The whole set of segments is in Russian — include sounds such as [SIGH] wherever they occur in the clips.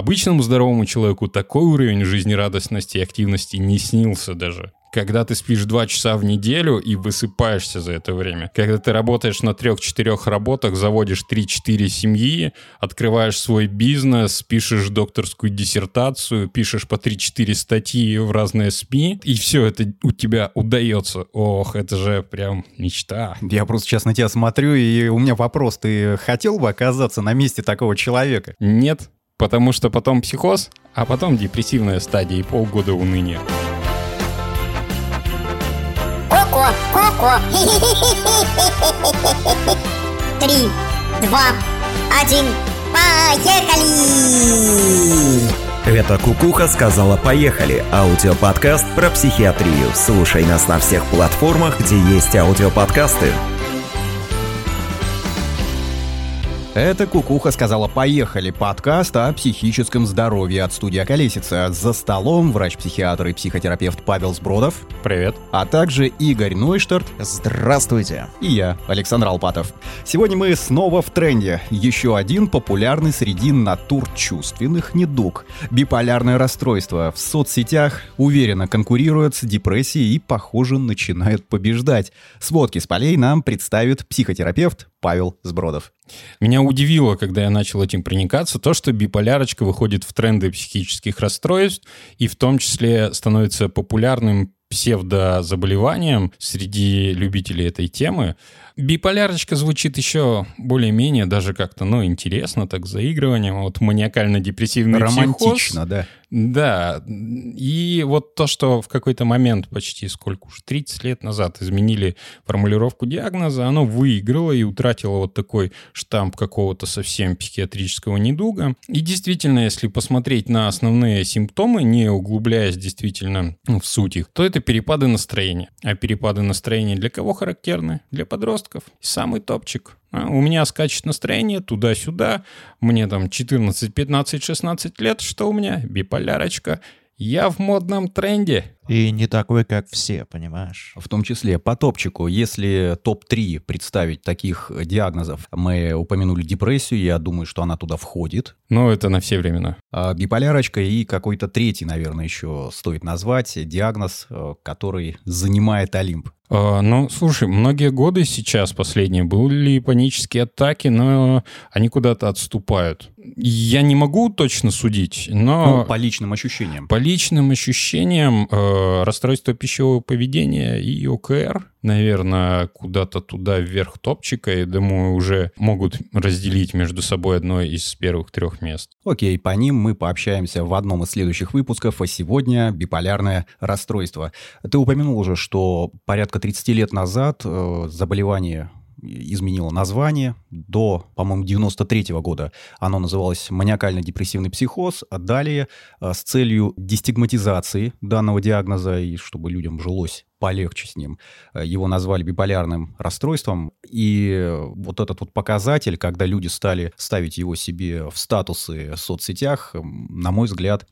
Обычному здоровому человеку такой уровень жизнерадостности и активности не снился даже когда ты спишь 2 часа в неделю и высыпаешься за это время. Когда ты работаешь на 3-4 работах, заводишь 3-4 семьи, открываешь свой бизнес, пишешь докторскую диссертацию, пишешь по 3-4 статьи в разные СМИ, и все это у тебя удается. Ох, это же прям мечта. Я просто сейчас на тебя смотрю, и у меня вопрос. Ты хотел бы оказаться на месте такого человека? Нет, потому что потом психоз, а потом депрессивная стадия и полгода уныния. Коко. Три, два, один, поехали! Это Кукуха сказала «Поехали» – аудиоподкаст про психиатрию. Слушай нас на всех платформах, где есть аудиоподкасты. Это Кукуха сказала «Поехали» подкаст о психическом здоровье от студии «Колесица». За столом врач-психиатр и психотерапевт Павел Сбродов. Привет. А также Игорь Нойштарт. Здравствуйте. И я, Александр Алпатов. Сегодня мы снова в тренде. Еще один популярный среди натур чувственных недуг. Биполярное расстройство в соцсетях уверенно конкурирует с депрессией и, похоже, начинает побеждать. Сводки с полей нам представит психотерапевт Павел Сбродов. Меня удивило, когда я начал этим проникаться, то, что биполярочка выходит в тренды психических расстройств и в том числе становится популярным псевдозаболеванием среди любителей этой темы. Биполярочка звучит еще более-менее даже как-то, ну, интересно, так, заигрыванием. Вот маниакально-депрессивный Романтично, психоз. да. Да, и вот то, что в какой-то момент, почти сколько уж, 30 лет назад изменили формулировку диагноза, оно выиграло и утратило вот такой штамп какого-то совсем психиатрического недуга. И действительно, если посмотреть на основные симптомы, не углубляясь действительно в суть их, то это перепады настроения. А перепады настроения для кого характерны? Для подростков. Самый топчик у меня скачет настроение туда-сюда. Мне там 14, 15, 16 лет. Что у меня? Биполярочка. Я в модном тренде. И не такой, как все, понимаешь? В том числе по топчику, если топ-3 представить таких диагнозов, мы упомянули депрессию, я думаю, что она туда входит. Ну, это на все времена. А биполярочка и какой-то третий, наверное, еще стоит назвать, диагноз, э, который занимает Олимп. А, ну, слушай, многие годы сейчас, последние, были панические атаки, но они куда-то отступают. Я не могу точно судить, но... Ну, по личным ощущениям. По личным ощущениям э, расстройство пищевого поведения и ОКР наверное, куда-то туда вверх топчика, и думаю, уже могут разделить между собой одно из первых трех мест. Окей, по ним мы пообщаемся в одном из следующих выпусков, а сегодня биполярное расстройство. Ты упомянул уже, что порядка 30 лет назад э, заболевание изменило название. До, по-моему, 93 -го года оно называлось маниакально-депрессивный психоз, а далее э, с целью дестигматизации данного диагноза и чтобы людям жилось полегче с ним. Э, его назвали биполярным расстройством. И вот этот вот показатель, когда люди стали ставить его себе в статусы в соцсетях, на мой взгляд,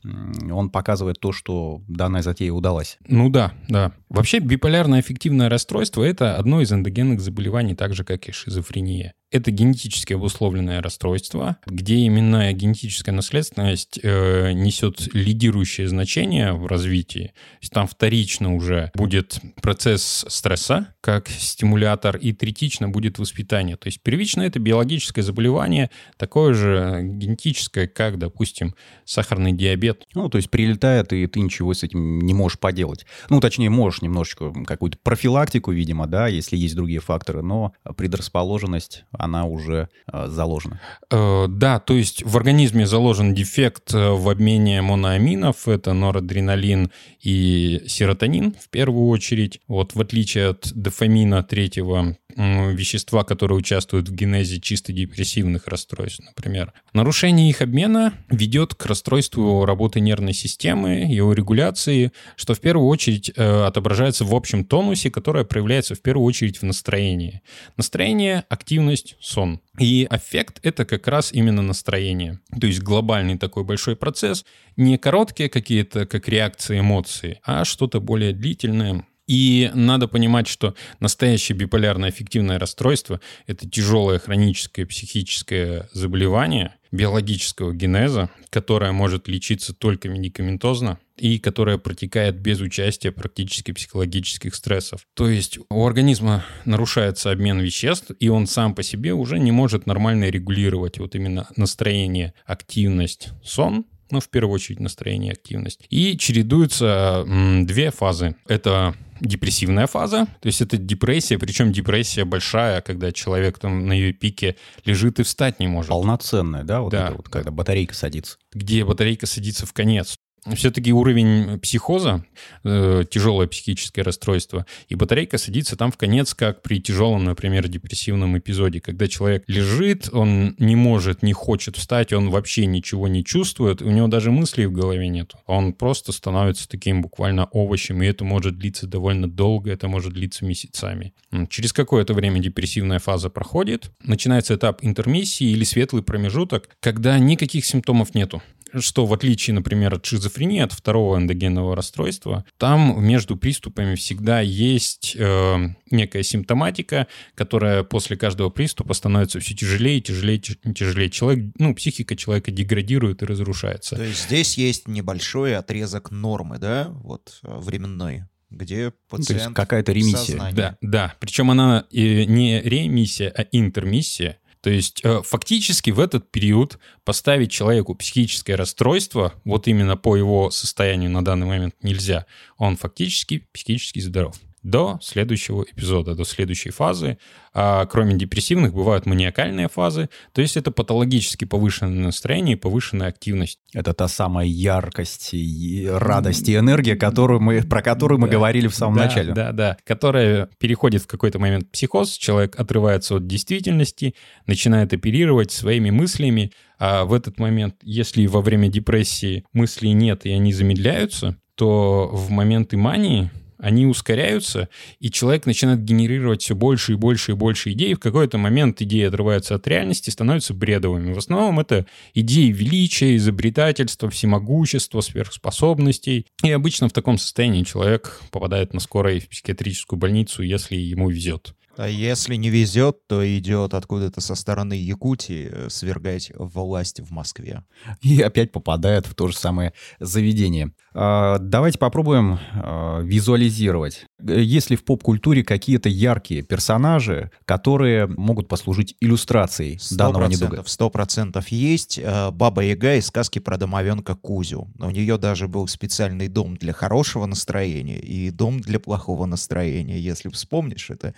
он показывает то, что данная затея удалась. Ну да, да. Вообще биполярное аффективное расстройство – это одно из эндогенных заболеваний, так же, как и шизофрения это генетически обусловленное расстройство, где именно генетическая наследственность э, несет лидирующее значение в развитии. То есть там вторично уже будет процесс стресса как стимулятор, и третично будет воспитание. То есть первично это биологическое заболевание, такое же генетическое, как, допустим, сахарный диабет. Ну, то есть прилетает, и ты ничего с этим не можешь поделать. Ну, точнее, можешь немножечко какую-то профилактику, видимо, да, если есть другие факторы, но предрасположенность она уже э, заложена. Э, да, то есть в организме заложен дефект э, в обмене моноаминов, это норадреналин и серотонин в первую очередь. Вот в отличие от дофамина третьего вещества, которые участвуют в генезе чисто депрессивных расстройств, например. Нарушение их обмена ведет к расстройству работы нервной системы, его регуляции, что в первую очередь э, отображается в общем тонусе, которое проявляется в первую очередь в настроении. Настроение, активность, сон. И аффект — это как раз именно настроение. То есть глобальный такой большой процесс, не короткие какие-то, как реакции эмоции, а что-то более длительное, и надо понимать, что настоящее биполярное аффективное расстройство — это тяжелое хроническое психическое заболевание, биологического генеза, которая может лечиться только медикаментозно и которая протекает без участия практически психологических стрессов. То есть у организма нарушается обмен веществ, и он сам по себе уже не может нормально регулировать вот именно настроение, активность, сон, ну, в первую очередь, настроение активность. И чередуются две фазы. Это депрессивная фаза, то есть это депрессия, причем депрессия большая, когда человек там на ее пике лежит и встать не может. Полноценная, да? Вот Да, это вот, когда батарейка садится. Где батарейка садится в конец. Все-таки уровень психоза, э, тяжелое психическое расстройство, и батарейка садится там в конец, как при тяжелом, например, депрессивном эпизоде, когда человек лежит, он не может, не хочет встать, он вообще ничего не чувствует, у него даже мыслей в голове нет. Он просто становится таким буквально овощем, и это может длиться довольно долго, это может длиться месяцами. Через какое-то время депрессивная фаза проходит, начинается этап интермиссии или светлый промежуток, когда никаких симптомов нету что в отличие, например, от шизофрении, от второго эндогенного расстройства, там между приступами всегда есть э, некая симптоматика, которая после каждого приступа становится все тяжелее, тяжелее, тя- тяжелее. Человек, ну, психика человека деградирует и разрушается. То есть здесь есть небольшой отрезок нормы, да, вот э, временной, где Ну, то есть пациент какая-то ремиссия. Да, да. Причем она э, не ремиссия, а интермиссия. То есть э, фактически в этот период поставить человеку психическое расстройство, вот именно по его состоянию на данный момент нельзя. Он фактически психически здоров. До следующего эпизода, до следующей фазы. А кроме депрессивных бывают маниакальные фазы. То есть это патологически повышенное настроение и повышенная активность. Это та самая яркость, и радость и энергия, которую мы, про которую мы Да. говорили в самом да, начале. Да, да, которая переходит в какой-то момент в психоз, человек отрывается от действительности, начинает оперировать своими мыслями, а в этот момент, если во время депрессии мыслей нет и они замедляются, то в моменты мании они ускоряются, и человек начинает генерировать все больше и больше и больше идей. В какой-то момент идеи отрываются от реальности, становятся бредовыми. В основном это идеи величия, изобретательства, всемогущества, сверхспособностей. И обычно в таком состоянии человек попадает на скорой в психиатрическую больницу, если ему везет. А если не везет, то идет откуда-то со стороны Якутии э, свергать власть в Москве. И опять попадает в то же самое заведение. А, Давайте попробуем а, визуализировать. Есть ли в поп-культуре какие-то яркие персонажи, которые могут послужить иллюстрацией Сто данного недуга? сто процентов есть. Э, Баба Яга из сказки про домовенка Кузю. У нее даже был специальный дом для хорошего настроения и дом для плохого настроения. Если вспомнишь, это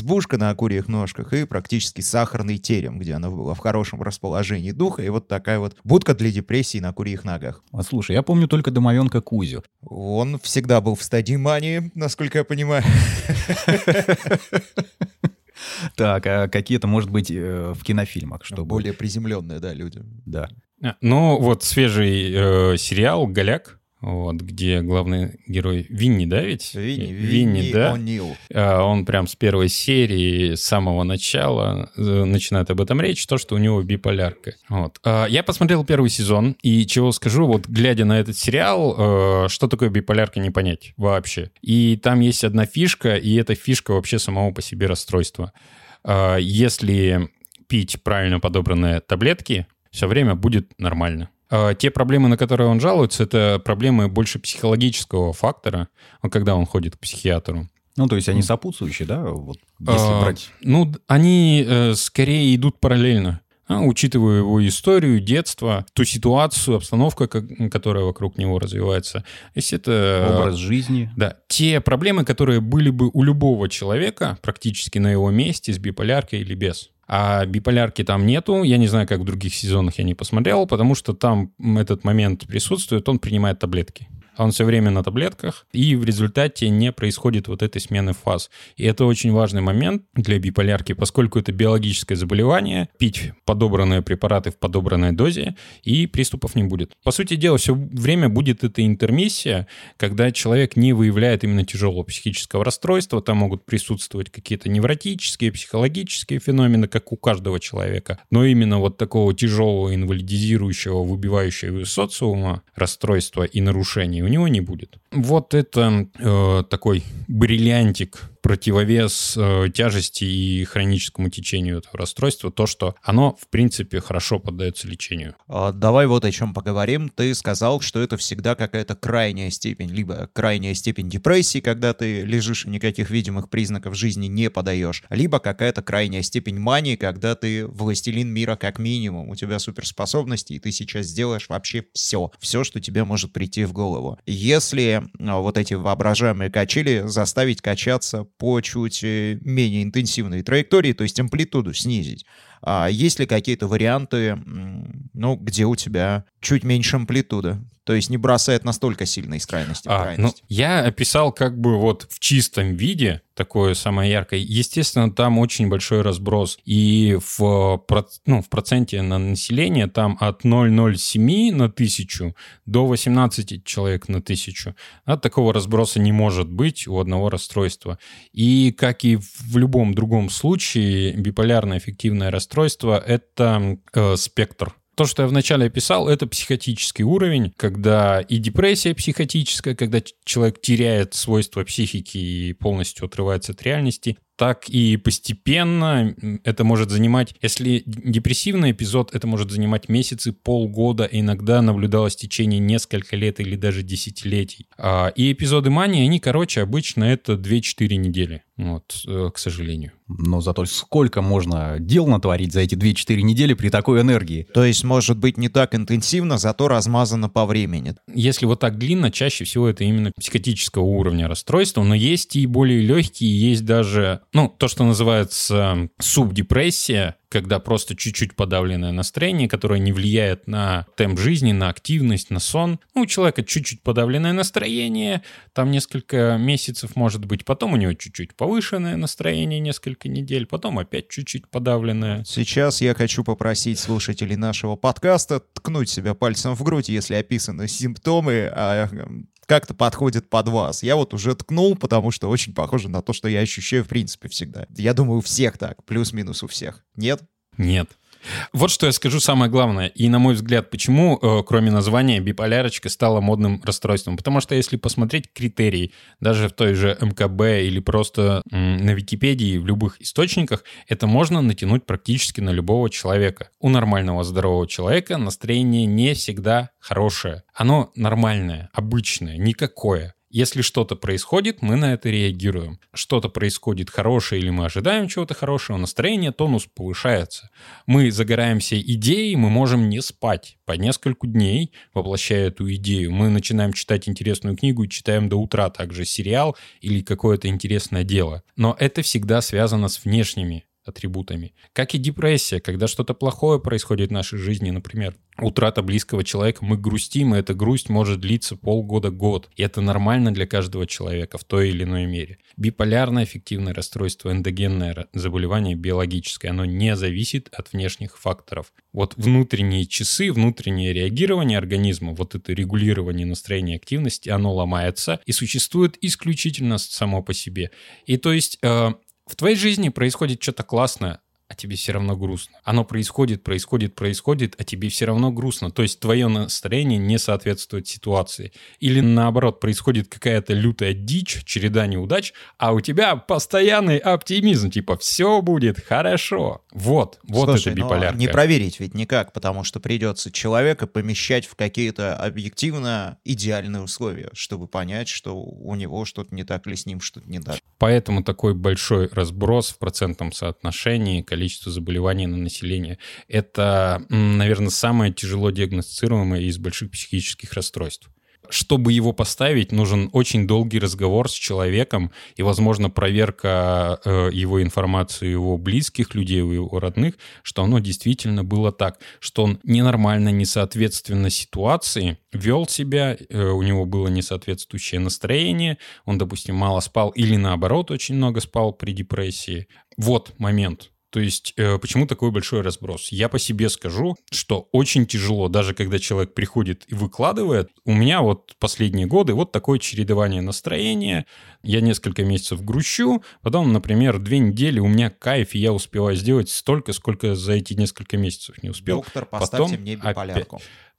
избушка на курьих ножках и практически сахарный терем, где она была в хорошем расположении духа, и вот такая вот будка для депрессии на курьих ногах. А, Слушай, я помню только домовенка Кузю. Он всегда был в стадии мании, насколько я понимаю. Так, а какие-то, может быть, э, в кинофильмах, чтобы... Более приземленные, да, люди. Да. А, Ну, вот свежий э, сериал «Голяк», вот, где главный герой Винни, да, ведь? Винни, Винни, Винни да. О'Нил. А, Он прям с первой серии, с самого начала э, начинает об этом речь, то, что у него биполярка. Вот. А, Я посмотрел первый сезон, и чего скажу, вот глядя на этот сериал, э, что такое биполярка, не понять вообще. И там есть одна фишка, и эта фишка вообще самого по себе расстройства. А, Если пить правильно подобранные таблетки, все время будет нормально. А Те проблемы, на которые он жалуется, это проблемы больше психологического фактора, когда он ходит к психиатру. Ну, то есть они сопутствующие, да, вот если А, брать... Ну, они э, скорее идут параллельно. А, учитывая его историю, детство, ту ситуацию, обстановку, как- которая вокруг него развивается. Если это... Образ жизни. Да, те проблемы, которые были бы у любого человека практически на его месте с биполяркой или без. А биполярки там нету, я не знаю, как в других сезонах я не посмотрел, потому что там этот момент присутствует, он принимает таблетки. Он все время на таблетках, и в результате не происходит вот этой смены фаз. И это очень важный момент для биполярки, поскольку это биологическое заболевание, пить подобранные препараты в подобранной дозе, и приступов не будет. По сути дела, все время будет эта интермиссия, когда человек не выявляет именно тяжелого психического расстройства, там могут присутствовать какие-то невротические, психологические феномены, как у каждого человека, но именно вот такого тяжелого, инвалидизирующего, выбивающего из социума расстройства и нарушений у него не будет. Вот это э, такой бриллиантик противовес э, тяжести и хроническому течению этого расстройства то, что оно, в принципе, хорошо поддается лечению. А, Давай вот о чем поговорим. Ты сказал, что это всегда какая-то крайняя степень, либо крайняя степень депрессии, когда ты лежишь и никаких видимых признаков жизни не подаешь, либо какая-то крайняя степень мании, когда ты властелин мира как минимум, у тебя суперспособности, и ты сейчас сделаешь вообще все, все, что тебе может прийти в голову. Если а, вот эти воображаемые качели заставить качаться по чуть э, менее интенсивной траектории, то есть амплитуду снизить, а есть ли какие-то варианты, ну, где у тебя чуть меньше амплитуда? То есть не бросает настолько сильно из крайности в А, ну, крайность. я описал как бы вот в чистом виде такое самое яркое. Естественно, там очень большой разброс. И в, ну, в проценте на население там от 0,07 на тысячу до 18 человек на тысячу. А такого разброса не может быть у одного расстройства. И как и в любом другом случае, биполярное аффективное расстройство — это э, спектр то, что я вначале описал, это психотический уровень, когда и депрессия психотическая, когда человек теряет свойства психики и полностью отрывается от реальности, так и постепенно это может занимать, если депрессивный эпизод, это может занимать месяцы, полгода, иногда наблюдалось в течение несколько лет или даже десятилетий. А, И эпизоды мании, они, короче, обычно это 2-4 недели, вот, э, к сожалению. Но зато сколько можно дел натворить за эти 2-4 недели при такой энергии? То есть, может быть, не так интенсивно, зато размазано по времени. Если вот так длинно, чаще всего это именно психотического уровня расстройства, но есть и более легкие, есть даже, ну, то, что называется субдепрессия, когда просто чуть-чуть подавленное настроение, которое не влияет на темп жизни, на активность, на сон. Ну, у человека чуть-чуть подавленное настроение, там несколько месяцев может быть, потом у него чуть-чуть повышенное настроение, несколько недель, потом опять чуть-чуть подавленное. Сейчас я хочу попросить слушателей нашего подкаста ткнуть себя пальцем в грудь, если описаны симптомы, а как-то подходит под вас. Я вот уже ткнул, потому что очень похоже на то, что я ощущаю в принципе всегда. Я думаю, у всех так, плюс-минус у всех. Нет? Нет. Вот что я скажу самое главное. И, на мой взгляд, почему, э, кроме названия, биполярочка стала модным расстройством? Потому что если посмотреть критерии, даже в той же МКБ или просто на Википедии, в любых источниках, это можно натянуть практически на любого человека. У нормального здорового человека настроение не всегда хорошее. Оно нормальное, обычное, никакое. Если что-то происходит, мы на это реагируем. Что-то происходит хорошее или мы ожидаем чего-то хорошего, настроение, тонус повышается. Мы загораемся идеей, мы можем не спать по нескольку дней, воплощая эту идею. Мы начинаем читать интересную книгу и читаем до утра также сериал или какое-то интересное дело. Но это всегда связано с внешними атрибутами. Как и депрессия, когда что-то плохое происходит в нашей жизни, например, утрата близкого человека, мы грустим, и эта грусть может длиться полгода-год. И это нормально для каждого человека в той или иной мере. Биполярное аффективное расстройство, эндогенное заболевание биологическое, оно не зависит от внешних факторов. Вот внутренние часы, внутреннее реагирование организма, вот это регулирование настроения активности, оно ломается и существует исключительно само по себе. И то есть э, в твоей жизни происходит что-то классное, а тебе все равно грустно. Оно происходит, происходит, происходит, а тебе все равно грустно. То есть твое настроение не соответствует ситуации. Или наоборот, происходит какая-то лютая дичь, череда неудач, а у тебя постоянный оптимизм, типа все будет хорошо. Вот, вот Слушай, это ну, биполярка. не проверить ведь никак, потому что придется человека помещать в какие-то объективно идеальные условия, чтобы понять, что у него что-то не так или с ним что-то не так. Поэтому такой большой разброс в процентном соотношении количества заболеваний на население. Это, наверное, самое тяжело диагностируемое из больших психических расстройств. Чтобы его поставить, нужен очень долгий разговор с человеком и, возможно, проверка э, его информации у его близких людей, у его родных, что оно действительно было так, что он ненормально, несоответственно ситуации вел себя, э, у него было несоответствующее настроение, он, допустим, мало спал или, наоборот, очень много спал при депрессии. Вот момент. То есть, э, почему такой большой разброс? Я по себе скажу, что очень тяжело, даже когда человек приходит и выкладывает. У меня вот последние годы вот такое чередование настроения. Я несколько месяцев грущу, потом, например, две недели у меня кайф, и я успеваю сделать столько, сколько за эти несколько месяцев не успел. Доктор, поставьте Потом мне опять.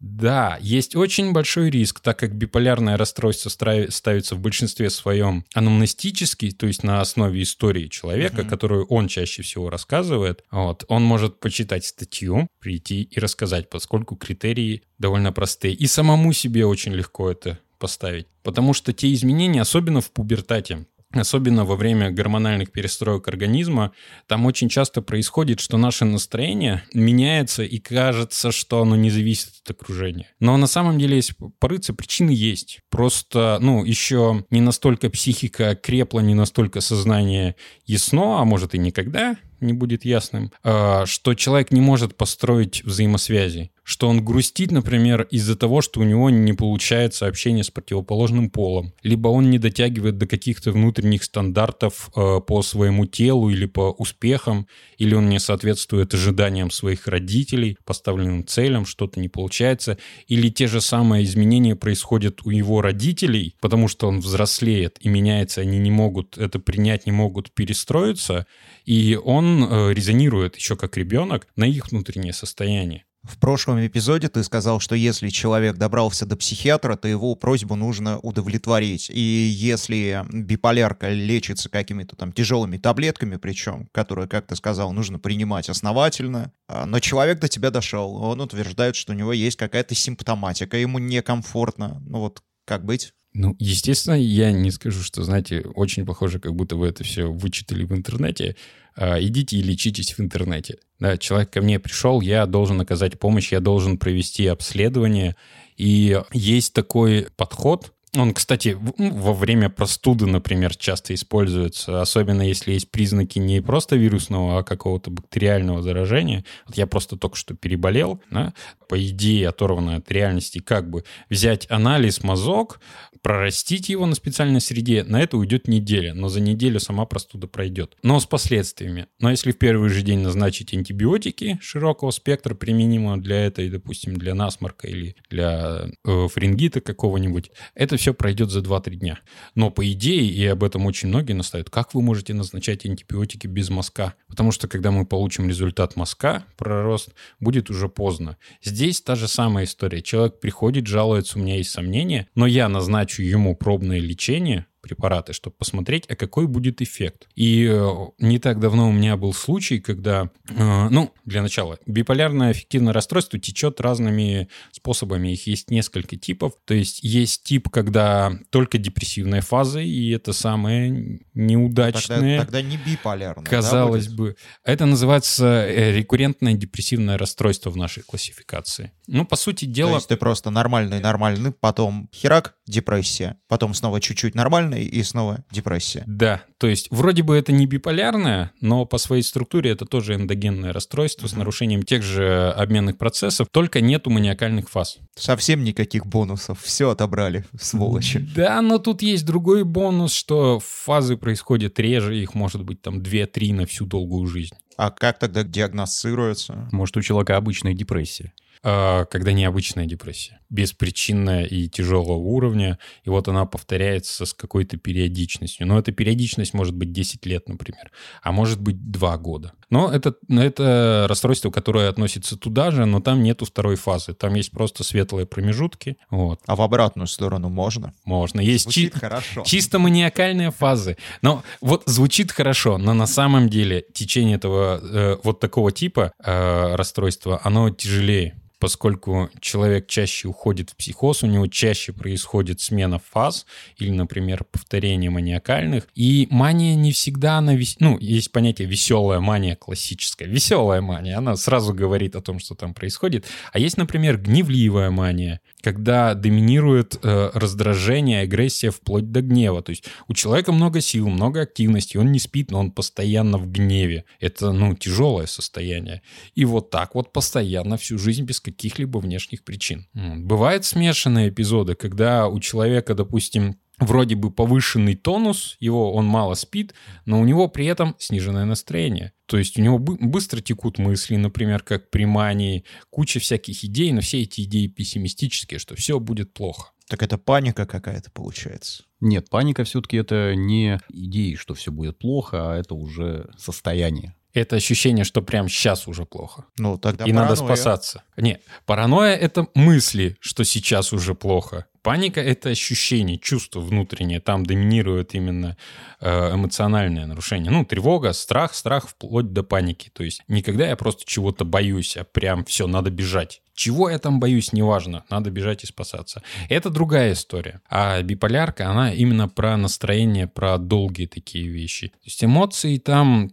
Да, есть очень большой риск, так как биполярное расстройство ставится в большинстве своем анамнестически, то есть на основе истории человека, Мгм. которую он чаще всего рассказывает. Вот, он может почитать статью, прийти и рассказать, поскольку критерии довольно простые. И самому себе очень легко это поставить. Потому что те изменения, особенно в пубертате, особенно во время гормональных перестроек организма, там очень часто происходит, что наше настроение меняется, и кажется, что оно не зависит от окружения. Но на самом деле, если порыться, причины есть. Просто, ну, еще не настолько психика крепла, не настолько сознание ясно, а может и никогда не будет ясным, а, что человек не может построить взаимосвязи. Что он грустит, например, из-за того, что у него не получается общение с противоположным полом. Либо он не дотягивает до каких-то внутренних стандартов э, по своему телу или по успехам, или он не соответствует ожиданиям своих родителей, поставленным целям, что-то не получается, или те же самые изменения происходят у его родителей, потому что он взрослеет и меняется, они не могут это принять, не могут перестроиться, и он э, резонирует еще как ребенок на их внутреннее состояние. В прошлом эпизоде ты сказал, что если человек добрался до психиатра, то его просьбу нужно удовлетворить. И если биполярка лечится какими-то там тяжелыми таблетками, причем, которые, как ты сказал, нужно принимать основательно, а, но человек до тебя дошел, он утверждает, что у него есть какая-то симптоматика, ему некомфортно. Ну вот как быть? Ну, естественно, я не скажу, что, знаете, очень похоже, как будто вы это все вычитали в интернете. А, идите и лечитесь в интернете. Да, человек ко мне пришел, я должен оказать помощь, я должен провести обследование. И есть такой подход, он, кстати, ну, во время простуды, например, часто используется, особенно если есть признаки не просто вирусного, а какого-то бактериального заражения. Вот я просто только что переболел, да, по идее, оторванной от реальности, как бы взять анализ мазок, прорастить его на специальной среде, на это уйдет неделя, но за неделю сама простуда пройдет. Но с последствиями. Но если в первый же день назначить антибиотики широкого спектра, применимого для этой, допустим, для насморка или для э, фарингита какого-нибудь, это все пройдет за 2-3 дня. Но по идее, и об этом очень многие настаивают, как вы можете назначать антибиотики без мазка? Потому что когда мы получим результат мазка, пророст, будет уже поздно. Здесь та же самая история. Человек приходит, жалуется, у меня есть сомнения, но я назначу ему пробное лечение, препараты, чтобы посмотреть, а какой будет эффект. И э, не так давно у меня был случай, когда, э, ну, для начала, биполярное аффективное расстройство течет разными способами. Их есть несколько типов. То есть есть тип, когда только депрессивная фаза, и это самое неудачное. Тогда, тогда не биполярно. да, Казалось будет? бы. Это называется э, рекуррентное депрессивное расстройство в нашей классификации. Ну, по сути То дела... есть ты просто нормальный, нормальный, потом херак, депрессия, потом снова чуть-чуть нормальный и снова депрессия. Да, то есть вроде бы это не биполярное, но по своей структуре это тоже эндогенное расстройство с нарушением тех же обменных процессов, только нету маниакальных фаз. Совсем никаких бонусов, все отобрали, сволочи. Да, но тут есть другой бонус, что фазы происходят реже, их может быть там 2-3 на всю долгую жизнь. А как тогда диагностируется? Может, у человека обычная депрессия. А, когда необычная депрессия, беспричинная и тяжелого уровня, и вот она повторяется с какой-то периодичностью. Но эта периодичность может быть 10 лет, например, а может быть 2 года. Но это, это расстройство, которое относится туда же, но там нету второй фазы. Там есть просто светлые промежутки. Вот, А в обратную сторону можно? можно. Есть Звучит чи- хорошо. Чисто маниакальные фазы. Но вот звучит хорошо, но на самом деле течение этого э, вот такого типа э, расстройства, оно тяжелее поскольку человек чаще уходит в психоз, у него чаще происходит смена фаз или, например, повторение маниакальных. И мания не всегда, она вес... ну, есть понятие веселая мания классическая. Веселая мания, она сразу говорит о том, что там происходит. А есть, например, гневливая мания, когда доминирует э, раздражение, агрессия вплоть до гнева. То есть у человека много сил, много активности, он не спит, но он постоянно в гневе. Это, ну, тяжелое состояние. И вот так вот постоянно всю жизнь без каких-либо внешних причин. Бывают смешанные эпизоды, когда у человека, допустим, вроде бы повышенный тонус, его он мало спит, но у него при этом сниженное настроение. То есть у него бы- быстро текут мысли, например, как при мании, куча всяких идей, но все эти идеи пессимистические, что все будет плохо. Так это паника какая-то получается. Нет, паника все-таки это не идеи, что все будет плохо, а это уже состояние. Это ощущение, что прям сейчас уже плохо. Ну, тогда и надо паранойя. спасаться. Не, паранойя — это мысли, что сейчас уже плохо. Паника — это ощущение, чувство внутреннее. Там доминирует именно э, эмоциональное нарушение. Ну, тревога, страх, страх вплоть до паники. То есть никогда я просто чего-то боюсь, а прям все, надо бежать. Чего я там боюсь, неважно, надо бежать и спасаться. Это другая история. А биполярка, она именно про настроение, про долгие такие вещи. То есть эмоции там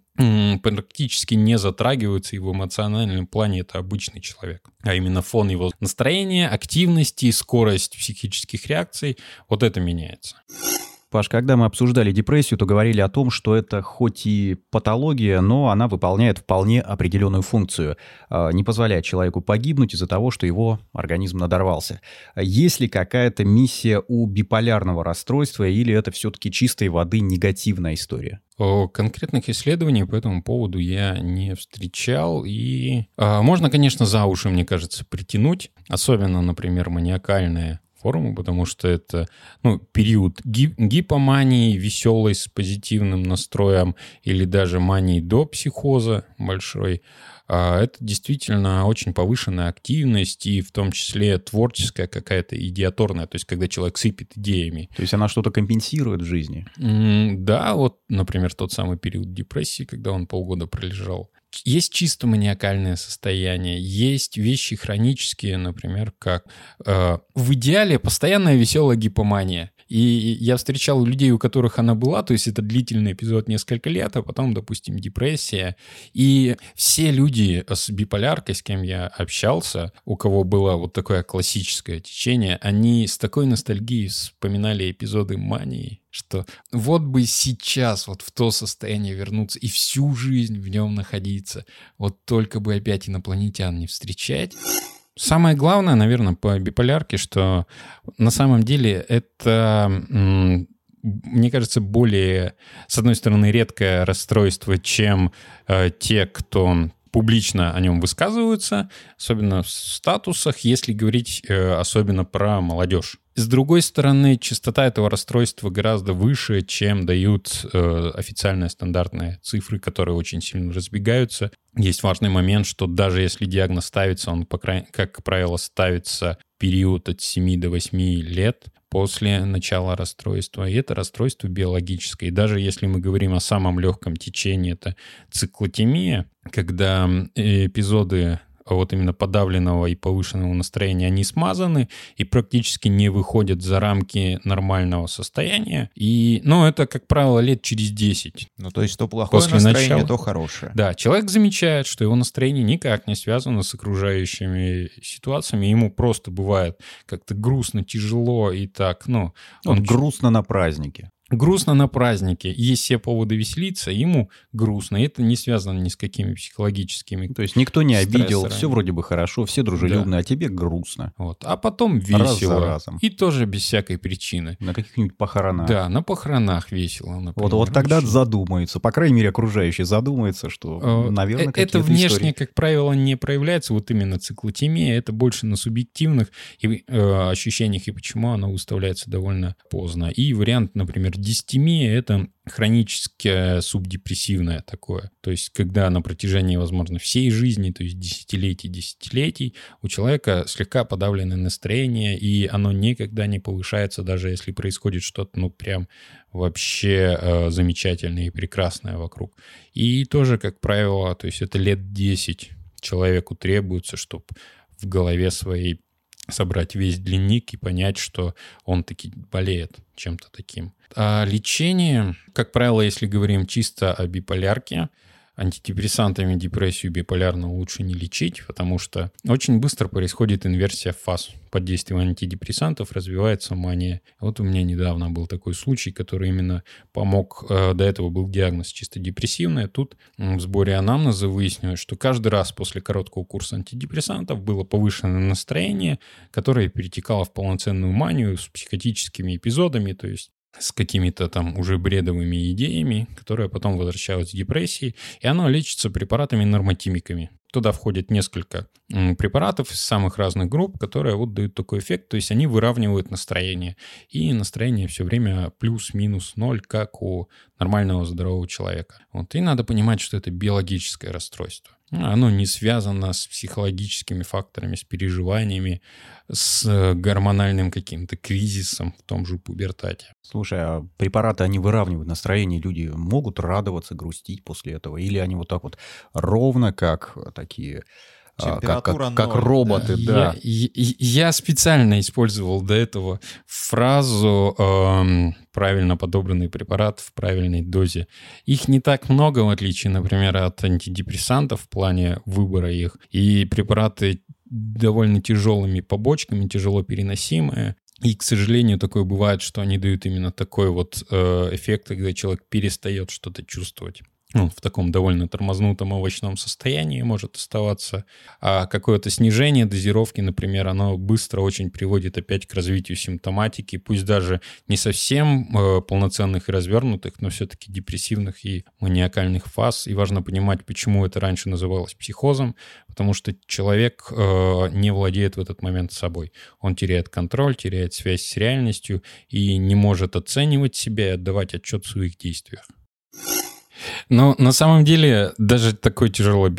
практически не затрагиваются, и в эмоциональном плане это обычный человек. А именно фон его настроения, активности, скорость психических реакций, вот это меняется. Паш, когда мы обсуждали депрессию, то говорили о том, что это хоть и патология, но она выполняет вполне определенную функцию. а, Не позволяет человеку погибнуть из-за того, что его организм надорвался. Есть ли какая-то миссия у биполярного расстройства, или это все-таки чистой воды негативная история? Конкретных исследований по этому поводу я не встречал. И а, можно, конечно, за уши, мне кажется, притянуть. Особенно, например, маниакальные формы, потому что это ну, период ги- гипомании, веселой, с позитивным настроем, или даже мании до психоза большой. А, Это действительно очень повышенная активность, и в том числе творческая какая-то идиаторная, то есть когда человек сыпет идеями. То есть она что-то компенсирует в жизни? Да, вот, например, тот самый период депрессии, когда он полгода пролежал. Есть чисто маниакальное состояние, есть вещи хронические, например, как э, в идеале постоянная веселая гипомания. И я встречал людей, у которых она была, то есть это длительный эпизод несколько лет, а потом, допустим, депрессия. И все люди с биполяркой, с кем я общался, у кого было вот такое классическое течение, они с такой ностальгией вспоминали эпизоды мании, что вот бы сейчас вот в то состояние вернуться и всю жизнь в нем находиться, вот только бы опять инопланетян не встречать. Самое главное, наверное, по биполярке, что на самом деле это, мне кажется, более, с одной стороны, редкое расстройство, чем э, те, кто публично о нем высказываются, особенно в статусах, если говорить э, особенно про молодежь. С другой стороны, частота этого расстройства гораздо выше, чем дают э, официальные стандартные цифры, которые очень сильно разбегаются. Есть важный момент, что даже если диагноз ставится, он, по крайней, как правило, ставится период от 7 до 8 лет после начала расстройства. И это расстройство биологическое. И даже если мы говорим о самом легком течении, это циклотемия, когда э, эпизоды вот именно подавленного и повышенного настроения, они смазаны и практически не выходят за рамки нормального состояния. И, ну, это, как правило, лет через 10. Ну, то есть то плохое После настроение, начала. то хорошее. Да, человек замечает, что его настроение никак не связано с окружающими ситуациями. Ему просто бывает как-то грустно, тяжело и так, ну... Он Он грустно на празднике. Грустно на празднике, есть все поводы веселиться, ему грустно. Это не связано ни с какими психологическими. То есть никто не обидел, все вроде бы хорошо, все дружелюбны, а тебе грустно. Вот. А потом Раз за весело. разом. И тоже без всякой причины. На каких-нибудь похоронах. Да, на похоронах весело, например. Вот, вот тогда Очень. задумаются, по крайней мере, окружающие задумаются, что, Э, наверное, э, Это внешне, истории. как правило, не проявляется, вот именно циклотемия, это больше на субъективных э, ощущениях, и почему она выставляется довольно поздно. И вариант, например, дистемия — это хроническое субдепрессивное такое. То есть, когда на протяжении, возможно, всей жизни, то есть десятилетий, десятилетий, у человека слегка подавленное настроение, и оно никогда не повышается, даже если происходит что-то, ну, прям вообще э, замечательное и прекрасное вокруг. И тоже, как правило, то есть это лет 10 человеку требуется, чтобы в голове своей собрать весь дневник и понять, что он таки болеет чем-то таким. А лечение, как правило, если говорим чисто о биполярке, антидепрессантами депрессию биполярно лучше не лечить, потому что очень быстро происходит инверсия фаз. Под действием антидепрессантов развивается мания. Вот у меня недавно был такой случай, который именно помог. э, До этого был диагноз чисто депрессивный. Тут в сборе анамнеза выяснилось, что каждый раз после короткого курса антидепрессантов было повышенное настроение, которое перетекало в полноценную манию с психотическими эпизодами. То есть с какими-то там уже бредовыми идеями, которые потом возвращаются с депрессией, и оно лечится препаратами-нормотимиками. Туда входит несколько препаратов из самых разных групп, которые вот дают такой эффект, то есть они выравнивают настроение. И настроение все время плюс-минус ноль, как у нормального здорового человека. Вот. И надо понимать, что это биологическое расстройство. Оно не связано с психологическими факторами, с переживаниями, с э, гормональным каким-то кризисом в том же пубертате. Слушай, а препараты, они выравнивают настроение, люди могут радоваться, грустить после этого? Или они вот так вот ровно, как такие как, как, как роботы, да. Я, я, я специально использовал до этого фразу эм, правильно подобранный препарат в правильной дозе. Их не так много, в отличие, например, от антидепрессантов в плане выбора их. И препараты довольно тяжелыми побочками, тяжело переносимые. И, к сожалению, такое бывает, что они дают именно такой вот э, эффект, когда человек перестает что-то чувствовать он в таком довольно тормознутом овощном состоянии может оставаться. А какое-то снижение дозировки, например, оно быстро очень приводит опять к развитию симптоматики, пусть даже не совсем э, полноценных и развернутых, но все-таки депрессивных и маниакальных фаз. И важно понимать, почему это раньше называлось психозом, потому что человек э, не владеет в этот момент собой. Он теряет контроль, теряет связь с реальностью и не может оценивать себя и отдавать отчет в своих действиях. Но на самом деле даже такое тяжелое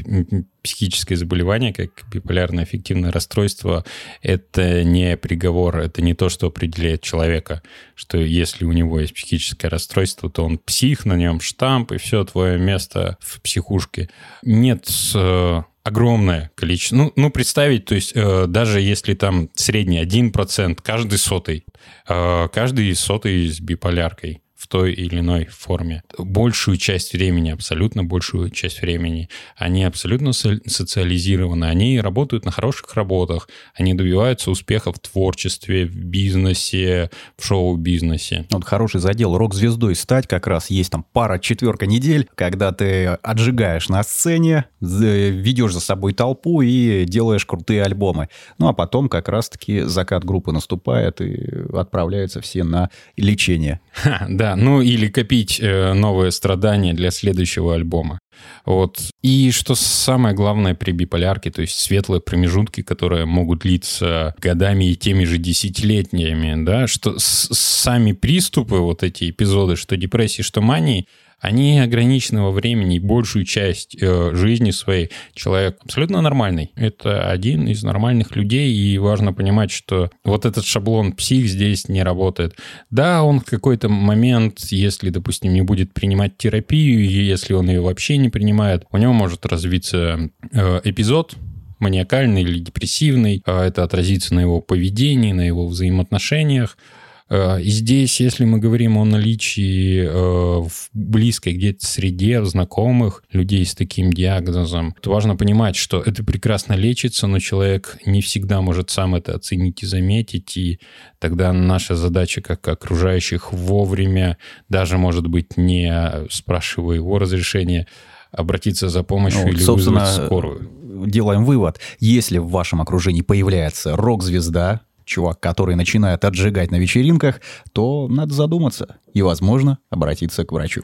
психическое заболевание, как биполярное аффективное расстройство, это не приговор, это не то, что определяет человека, что если у него есть психическое расстройство, то он псих, на нем штамп, и все, твое место в психушке. Нет э, огромное количество. Ну, ну представить, то есть э, даже если там средний 1%, каждый сотый, э, каждый сотый с биполяркой, в той или иной форме. Большую часть времени, абсолютно большую часть времени, они абсолютно социализированы, они работают на хороших работах, они добиваются успеха в творчестве, в бизнесе, в шоу-бизнесе. Вот хороший задел рок-звездой стать как раз есть там пара-четверка недель, когда ты отжигаешь на сцене, ведешь за собой толпу и делаешь крутые альбомы. Ну а потом как раз-таки закат группы наступает и отправляются все на лечение. Ха, [LAUGHS] да, ну или копить э, новые страдания для следующего альбома. Вот. И что самое главное при биполярке, то есть светлые промежутки, которые могут длиться годами и теми же десятилетиями, да, что сами приступы, вот эти эпизоды, что депрессии, что мании, они ограничены во времени, большую часть э, жизни своей человек абсолютно нормальный. Это один из нормальных людей, и важно понимать, что вот этот шаблон псих здесь не работает. Да, он в какой-то момент, если, допустим, не будет принимать терапию, если он ее вообще не принимает, у него может развиться э, эпизод, маниакальный или депрессивный, а это отразится на его поведении, на его взаимоотношениях, и здесь, если мы говорим о наличии э, в близкой где-то среде знакомых людей с таким диагнозом, то важно понимать, что это прекрасно лечится, но человек не всегда может сам это оценить и заметить, и тогда наша задача как окружающих вовремя, даже, может быть, не спрашивая его разрешения, обратиться за помощью ну, или вызвать скорую. Делаем вывод. Если в вашем окружении появляется рок-звезда, чувак, который начинает отжигать на вечеринках, то надо задуматься и, возможно, обратиться к врачу.